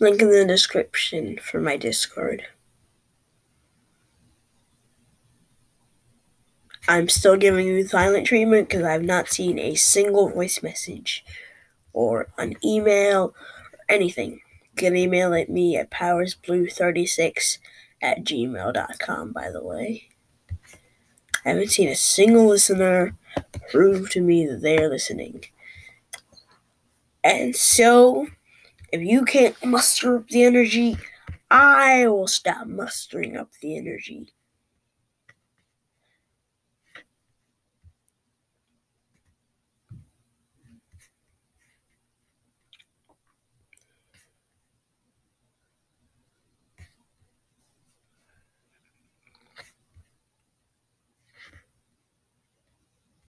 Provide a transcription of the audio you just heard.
Link in the description for my Discord. I'm still giving you silent treatment because I've not seen a single voice message or an email or anything. You can email at me at powersblue36 at gmail.com, by the way. I haven't seen a single listener prove to me that they are listening. And so, if you can't muster up the energy, I will stop mustering up the energy.